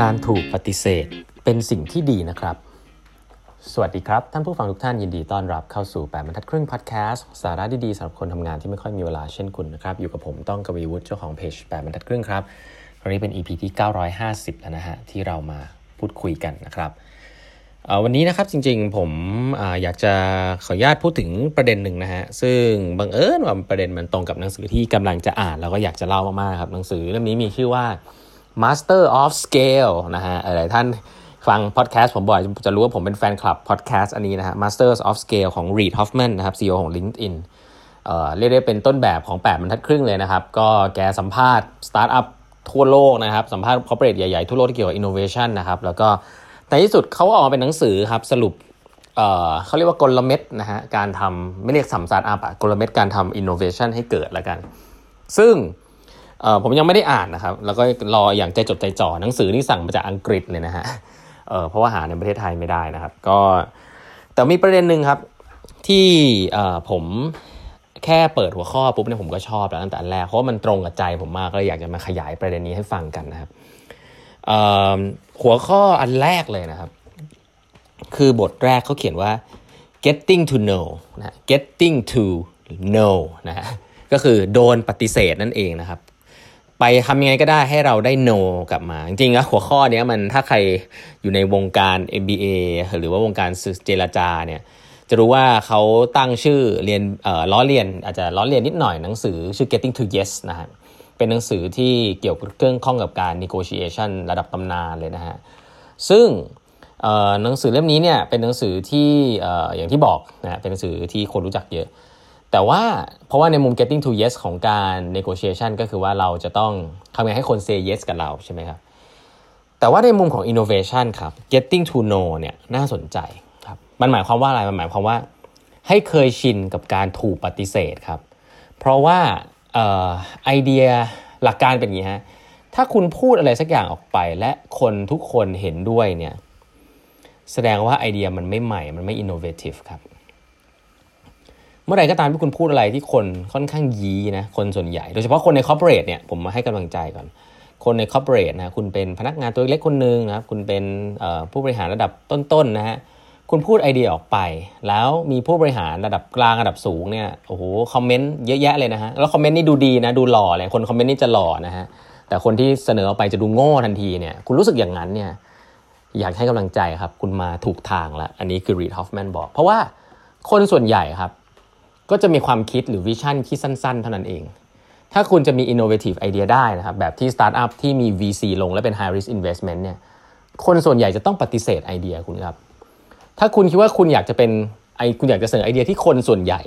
การถูกปฏิเสธเป็นสิ่งที่ดีนะครับ สวัสดีครับ ท่านผู้ฟังทุกท่านยินดีต้อนรับเข้าสู่แปดบรรทัดครึ่งพอดแคสต์สาระดีๆสำหรับคนทำงานที่ไม่ค่อยมีเวลาเช่นคุณนะครับ อยู่กับผมต้องกวีวุฒิเจ้าของเพจแปดบรรทัดครึ่งครับวันนี้เป็น EP ที่ 950 แล้วนะฮะ ที่เรามาพูดคุยกันนะครับ วันนี้นะครับจริงๆผมออยากจะขออนุญาตพูดถึงประเด็นหนึ่งนะฮะ ซึ่งบังเอิญว่าประเด็นมันตรงกับหนังสือที่กำลังจะอ่าน แล้วก็อยากจะเล่ามากๆครับหนังสือเล่มนี้มีชื่อว่า Master of Scale นะฮะหลายท่านฟังพอดแคสต์ผมบ่อยจะรู้ว่าผมเป็นแฟนคลับพอดแคสต์อันนี้นะฮะ Masters of Scale ของ Reid Hoffman นะครับ CEO ของ LinkedIn เอ่อเรียกได้เป็นต้นแบบของ 8บรรทัดครึ่งเลยนะครับ ก็แกสัมภาษณ์สตาร์ทอัพทั่วโลกนะครับ สัมภาษณ์ corporate ใหญ่ๆ ทั่วโลกที่เกี่ยวกับ innovation นะครับ แล้วก็ในที่สุดเขาออกมาเป็นหนังสือครับ สรุปเอ่อเขาเรียกว่ากลเม็ดนะฮะการทำไม่เรียกสัมสตาร์ทอัพอะกลเม็ดการทำ innovation ให้เกิดแล้วกัน ซึ่ง ผมยังไม่ได้อ่านนะครับ แล้วก็รออย่างใจจดใจจ่อหนังสือนี่สั่งมาจากอังกฤษเลยนะฮะเออเพราะว่าหาในประเทศไทยไม่ได้นะครับ ก็แต่มีประเด็นหนึ่งครับ ที่เออผมแค่เปิดหัวข้อปุ๊บเนี่ยผมก็ชอบแล้วตั้งแต่แรกเพราะว่ามันตรงกับใจผมมากก็เลยอยากจะมาขยายประเด็นนี้ให้ฟังกันนะครับหัวข้ออันแรกเลยนะครับ คือบทแรกเขาเขียนว่า getting to know นะ getting to know นะก็คือโดนปฏิเสธนั่นเองนะครับ ไปทำยังไงก็ได้ให้เราได้ know กลับมา จริงๆแล้วหัวข้อนี้มันถ้าใครอยู่ในวงการ MBA หรือว่าวงการเจรจาเนี่ยจะรู้ว่าเขาตั้งชื่อเรียนเอ่อล้อเรียนอาจจะล้อเรียนนิดหน่อยหนังสือชื่อ getting to yes นะฮะเป็นหนังสือที่เกี่ยวกับเรื่องข้องกับการ negotiation ระดับตำนานเลยนะฮะซึ่งหนังสือเล่มนี้เนี่ยเป็นหนังสือที่อย่างที่บอกนะเป็นหนังสือที่คนรู้จักเยอะ แต่ว่าเพราะว่าในมุม getting to yes ของการ negotiation ก็คือว่าเราจะต้องทำไงให้คน say yes กับเราใช่ไหมครับ แต่ว่าในมุมของ innovation ครับ getting to know เนี่ยน่าสนใจครับ มันหมายความว่าอะไร มันหมายความว่า ให้เคยชินกับการถูกปฏิเสธครับ เพราะว่าไอเดียหลักการเป็นอย่างนี้ฮะ ถ้าคุณพูดอะไรสักอย่างออกไป และคนทุกคนเห็นด้วยเนี่ย แสดงว่าไอเดียมันไม่ใหม่ มันไม่ innovative ครับ เมื่อไรก็ตามที่คุณพูดอะไรที่คนค่อนข้างยีนะคนส่วนใหญ่ โดยเฉพาะคนใน corporate เนี่ยผมมาให้กำลังใจก่อน คนใน corporate นะคุณเป็นพนักงานตัวเล็กคนหนึ่งนะครับคุณเป็นผู้บริหารระดับต้นๆนะฮะคุณพูดไอเดียออกไป แล้วมีผู้บริหารระดับกลางระดับสูงเนี่ยโอ้โหคอมเมนต์เยอะแยะเลยนะฮะแล้วคอมเมนต์นี่ดูดีนะดูหล่อเลยคนคอมเมนต์นี่จะหล่อนะฮะแต่คนที่เสนอออกไปจะดูโง่ทันทีเนี่ยคุณรู้สึกอย่างนั้นเนี่ยอยากให้กำลังใจครับ คุณมาถูกทางแล้ว อันนี้คือ Reid Hoffman บอก เพราะว่าคนส่วนใหญ่ครับ ก็จะมีความคิดหรือ vision ที่สั้น ๆ เท่านั้นเอง ถ้าคุณจะมี innovative idea ได้นะครับแบบที่สตาร์ทอัพที่มี VC ลงและเป็น high risk investment เนี่ยคนส่วนใหญ่จะต้องปฏิเสธไอเดียคุณครับ ถ้าคุณคิดว่าคุณอยากจะเป็นไอคุณอยากจะเสนอไอเดียที่คนส่วนใหญ่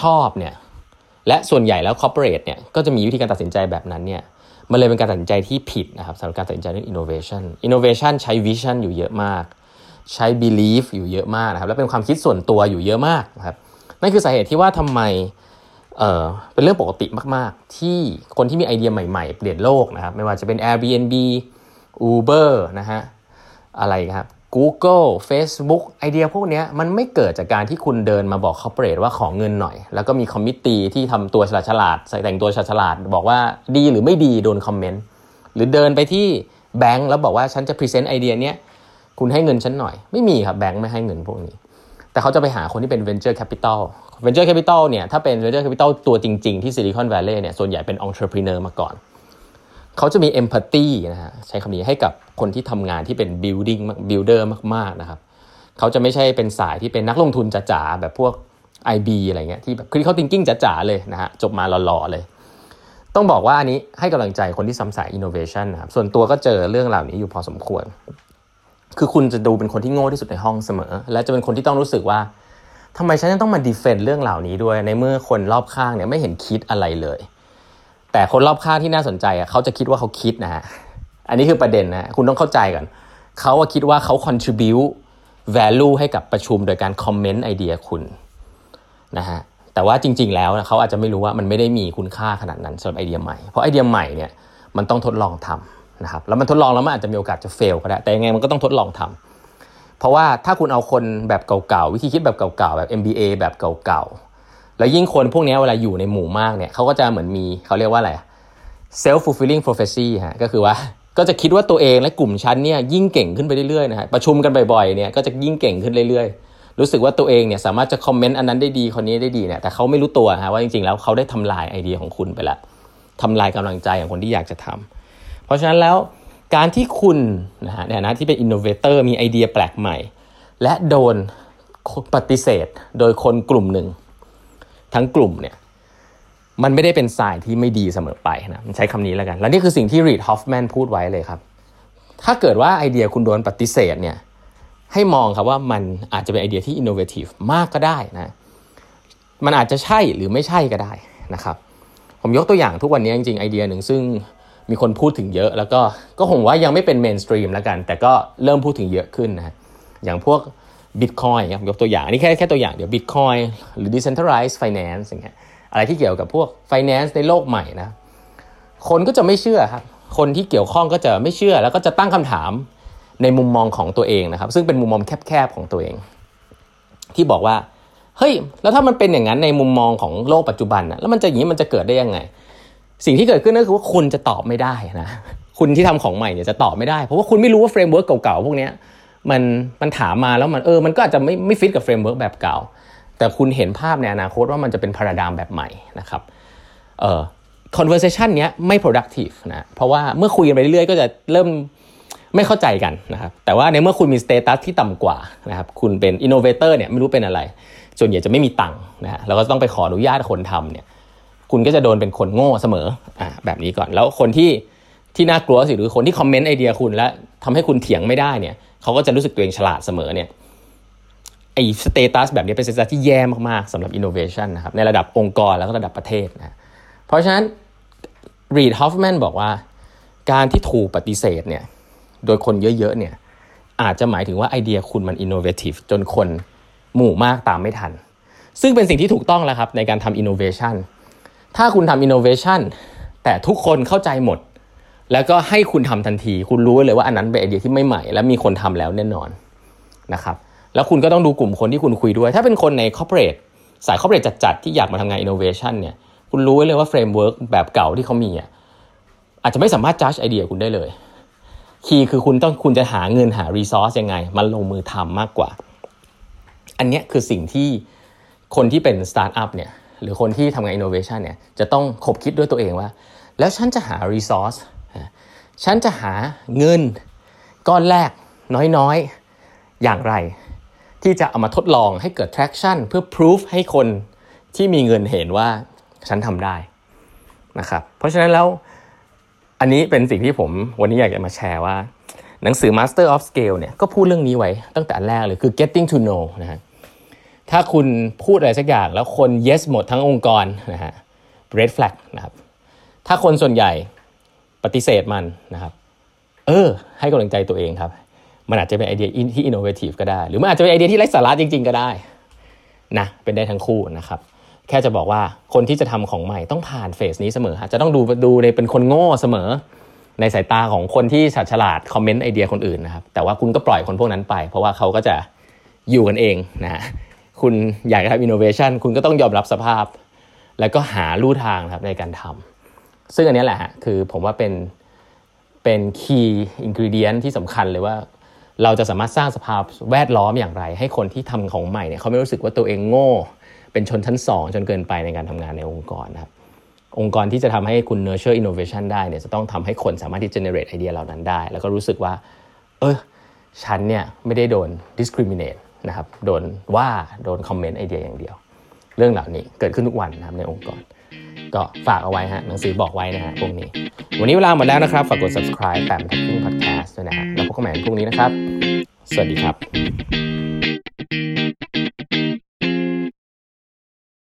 ชอบเนี่ยและส่วนใหญ่แล้ว corporate เนี่ยก็จะมีวิธีการตัดสินใจแบบนั้นเนี่ยมันเลยเป็นการตัดสินใจที่ผิดนะครับสำหรับการตัดสินใจเรื่อง innovation innovation ใช้ vision อยู่เยอะมาก ใช้ belief อยู่เยอะมากนะครับและเป็นความคิดส่วนตัวอยู่เยอะมากนะครับ นั่นคือสาเหตุที่ว่าทำไมเออเป็นเรื่องปกติมาก ๆ ที่คนที่มีไอเดียใหม่ ๆ เปลี่ยนโลกนะครับ ไม่ว่าจะเป็น Airbnb Uber นะฮะอะไรครับ Google Facebook ไอเดียพวกนี้มันไม่เกิดจากการที่คุณเดินมาบอก corporate ว่าขอเงินหน่อย แล้วก็มี committee ที่ทำตัวฉลาดฉลาดใส่แต่งตัวฉลาดฉลาด บอกว่าดีหรือไม่ดีโดนคอมเมนต์ หรือเดินไปที่แบงก์แล้วบอกว่าฉันจะ present ไอเดียเนี้ยคุณให้เงินฉันหน่อย ไม่มีครับแบงก์ไม่ให้เงินพวกนี้ แต่เขาจะไปหาคนที่เป็น venture capital venture capital เนี่ยถ้าเป็น venture capital ตัวจริง ๆ ที่ Silicon Valley เนี่ยส่วนใหญ่เป็น entrepreneur มาก่อน เขาจะมี empathy นะฮะใช้คำนี้ให้กับคนที่ทำงานที่เป็น building builder มากๆนะครับเขาจะไม่ใช่เป็นสายที่เป็นนักลงทุนจ๋าๆแบบพวก IB อะไรเงี้ยที่แบบ critical thinking จ๋าๆเลยนะฮะจบมาหล่อๆเลย ต้องบอกว่าอันนี้ให้กำลังใจคนที่ซ้ำสาย innovation นะครับส่วนตัวก็เจอเรื่องเหล่านี้อยู่พอสมควร คือคุณจะดูเป็นคนที่โง่ที่สุดในห้องเสมอ และจะเป็นคนที่ต้องรู้สึกว่าทำไมฉันต้องมาดีเฟนต์เรื่องเหล่านี้ด้วย ในเมื่อคนรอบข้างเนี่ยไม่เห็นคิดอะไรเลย แต่คนรอบข้างที่น่าสนใจอะเขาจะคิดว่าเขาคิดนะฮะอันนี้คือประเด็นนะคุณต้องเข้าใจก่อนเขาคิดว่าเขา contribute value ให้กับประชุมโดยการคอมเมนต์ไอเดียคุณนะฮะแต่ว่าจริง ๆ แล้วเขาอาจจะไม่รู้ว่ามันไม่ได้มีคุณค่าขนาดนั้นสำหรับไอเดียใหม่ เพราะไอเดียใหม่เนี่ยมันต้องทดลองทำ นะครับแล้วมันทดลองแล้วมันอาจจะมีโอกาสจะเฟลก็ได้ แต่ยังไงมันก็ต้องทดลองทำเพราะว่าถ้าคุณเอาคนแบบเก่าๆ วิธีคิดแบบเก่าๆ แบบ MBA แบบเก่าๆ แล้วยิ่งคนพวกนี้เวลาอยู่ในหมู่มากเนี่ยเขาก็จะเหมือนมีเขาเรียกว่าอะไร self fulfilling prophecy ฮะก็คือว่าก็จะคิดว่าตัวเองและกลุ่มฉันเนี่ยยิ่งเก่งขึ้นไปเรื่อยๆนะฮะประชุมกันบ่อยๆเนี่ยก็จะยิ่งเก่งขึ้นเรื่อยๆ รู้สึกว่าตัวเองเนี่ยสามารถจะคอมเมนต์อันนั้นได้ดีคนนี้ได้ดีเนี่ยแต่เขาไม่รู้ตัวฮะว่าจริงๆแล้วเขาได้ทำลายไอเดียของคุณไปละทำลายกำลังใจของคนที่อยากจะทำเพ ราะฉะนั้นแล้วการที่คุณนะฮะในฐานะที่เป็น innovator มีไอเดียแปลกใหม่ และโดนปฏิเสธโดยคนกลุ่มหนึ่ง ทั้งกลุ่มเนี่ยมันไม่ได้เป็นสายที่ไม่ดีเสมอไปนะใช้คำนี้แล้วกัน และนี่คือสิ่งที่ Reid Hoffman พูดไว้เลยครับ ถ้าเกิดว่าไอเดียคุณโดนปฏิเสธเนี่ยให้มองครับว่ามันอาจจะเป็นไอเดียที่ innovative มากก็ได้นะมันอาจจะใช่หรือไม่ใช่ก็ได้นะครับ ผมยกตัวอย่างทุกวันนี้จริงๆไอเดียหนึ่งซึ่ง มีคนพูดถึงเยอะ แล้วก็ก็คงว่ายังไม่เป็นเมนสตรีมแล้วกัน แต่ก็เริ่มพูดถึงเยอะขึ้นนะอย่างพวก Bitcoin ครับยกตัวอย่างนี่แค่แค่ตัวอย่างเดี๋ยว Bitcoin หรือ Decentralized Finance อย่างเงี้ยอะไรที่เกี่ยวกับพวก Finance ในโลกใหม่นะคนก็จะไม่เชื่อครับคนที่เกี่ยวข้องก็จะไม่เชื่อ แล้วก็จะตั้งคำถามในมุมมองของตัวเองนะครับ ซึ่งเป็นมุมมองแคบๆของตัวเอง ที่บอกว่าเฮ้ยแล้วถ้ามันเป็นอย่างนั้นในมุมมองของโลกปัจจุบันนะแล้วมันจะอย่างนี้มันจะเกิดได้ยังไง สิ่งที่เกิดขึ้นก็คือว่าคุณจะตอบไม่ได้นะคุณที่ทำของใหม่เนี่ยจะตอบไม่ได้ เพราะว่าคุณไม่รู้ว่า framework เก่าๆพวกนี้มันมันถามมาแล้วมันเออมันก็อาจจะไม่ไม่ฟิตกับ framework แบบเก่า แต่คุณเห็นภาพในอนาคตว่ามันจะเป็น paradigm แบบใหม่นะครับเอ่อ conversation เนี้ยไม่ productive นะเพราะว่าเมื่อคุยกันไปเรื่อยๆก็จะเริ่มไม่เข้าใจกันนะครับแต่ว่าในเมื่อคุณมี status ที่ต่ำกว่านะครับคุณเป็น innovator เนี่ยไม่รู้เป็นอะไรส่วนใหญ่จะไม่มีตังค์นะฮะเราก็ต้องไปขออนุญาตคนทำเนี่ย คุณก็จะโดนเป็นคนโง่เสมออ่าแบบนี้ก่อน แล้วคนที่ที่น่ากลัวสิคือคนที่คอมเมนต์ไอเดียคุณและทำให้คุณเถียงไม่ได้เนี่ยเขาก็จะรู้สึกตัวเองฉลาดเสมอเนี่ยไอ้ status แบบนี้เป็น status ที่แย่มากๆสำหรับอินโนเวชันนะครับในระดับองค์กรแล้วก็ระดับประเทศนะเพราะฉะนั้น Reid Hoffman บอกว่า การที่ถูกปฏิเสธเนี่ยโดยคนเยอะๆเนี่ยอาจจะหมายถึงว่าไอเดียคุณมัน innovative จนคนหมู่มากตามไม่ทัน ซึ่งเป็นสิ่งที่ถูกต้องแล้วครับในการทำอินโนเวชัน ถ้าคุณทำอินโนเวชันแต่ทุกคนเข้าใจหมด แล้วก็ให้คุณทำทันที คุณรู้เลยว่าอันนั้นเป็นไอเดียที่ไม่ใหม่ และมีคนทำแล้วแน่นอนนะครับ แล้วคุณก็ต้องดูกลุ่มคนที่คุณคุยด้วย ถ้าเป็นคนใน corporate สาย corporate จัดๆที่อยากมาทำงานอินโนเวชันเนี่ย คุณรู้เลยว่า framework แบบเก่าที่เขามีอะอาจจะไม่สามารถจัดไอเดียคุณได้เลย key คือคุณต้องคุณจะหาเงินหา resource ยังไงมาลงมือทำมากกว่า อันนี้คือสิ่งที่คนที่เป็นสตาร์ทอัพเนี่ย หรือคนที่ทำงานอินโนเวชันเนี่ยจะต้องขบคิดด้วยตัวเองว่า แล้วฉันจะหา resource ฉันจะหาเงินก้อนแรกน้อยๆ อย่างไร ที่จะเอามาทดลองให้เกิด traction เพื่อ proof ให้คนที่มีเงินเห็นว่าฉันทำได้นะครับเพราะฉะนั้นแล้วอันนี้เป็นสิ่งที่ผมวันนี้อยากจะมาแชร์ว่า หนังสือ Master of Scale เนี่ยก็พูดเรื่องนี้ไว้ตั้งแต่แรกเลยคือ getting to know นะฮะ ถ้าคุณพูดอะไรสักอย่างแล้วคน yes หมดทั้งองค์กรนะฮะ red flag นะครับ ถ้าคนส่วนใหญ่ปฏิเสธมันนะครับ เออ ให้กำลังใจตัวเองครับ มันอาจจะเป็นไอเดียที่ innovative ก็ได้ หรือมันอาจจะเป็นไอเดียที่ไร้สาระจริง ๆ ก็ได้นะเป็นได้ทั้งคู่นะครับ แค่จะบอกว่าคนที่จะทำของใหม่ต้องผ่านเฟสนี้เสมอฮะจะต้องดูดูในเป็นคนโง่เสมอ ในสายตาของคนที่ฉลาดฉลาดคอมเมนต์ไอเดียคนอื่นนะครับแต่ว่าคุณก็ปล่อยคนพวกนั้นไป เพราะว่าเขาก็จะอยู่กันเองนะ คุณอยากจะทำอินโนเวชันคุณก็ต้องยอมรับสภาพ แล้วก็หาลู่ทางครับในการทำซึ่งอันนี้แหละฮะคือผมว่าเป็นเป็น key ingredient ที่สำคัญเลยว่า เราจะสามารถสร้างสภาพแวดล้อมอย่างไร ให้คนที่ทำของใหม่เนี่ยเขาไม่รู้สึกว่าตัวเองโง่ เป็นชนชั้นสองจนเกินไปในการทำงานในองค์กรนะครับองค์กรที่จะทำให้คุณ nurture innovation ได้เนี่ยจะต้องทำให้คนสามารถที่ generate ไอเดียเหล่านั้นได้ แล้วก็รู้สึกว่า เออฉันเนี่ยไม่ได้โดน discriminate นะครับโดนว่าโดนคอมเมนต์ไอเดียอย่างเดียว เรื่องเหล่านี้เกิดขึ้นทุกวันนะครับในองค์กร ก็ฝากเอาไว้ฮะหนังสือบอกไว้นะฮะพวกนี้ วันนี้เวลาหมดแล้วนะครับ ฝากกด subscribe แปมทักครึ่ง podcast ด้วยนะฮะแล้วพบกันใหม่พรุ่งนี้นะครับ สวัสดีครับ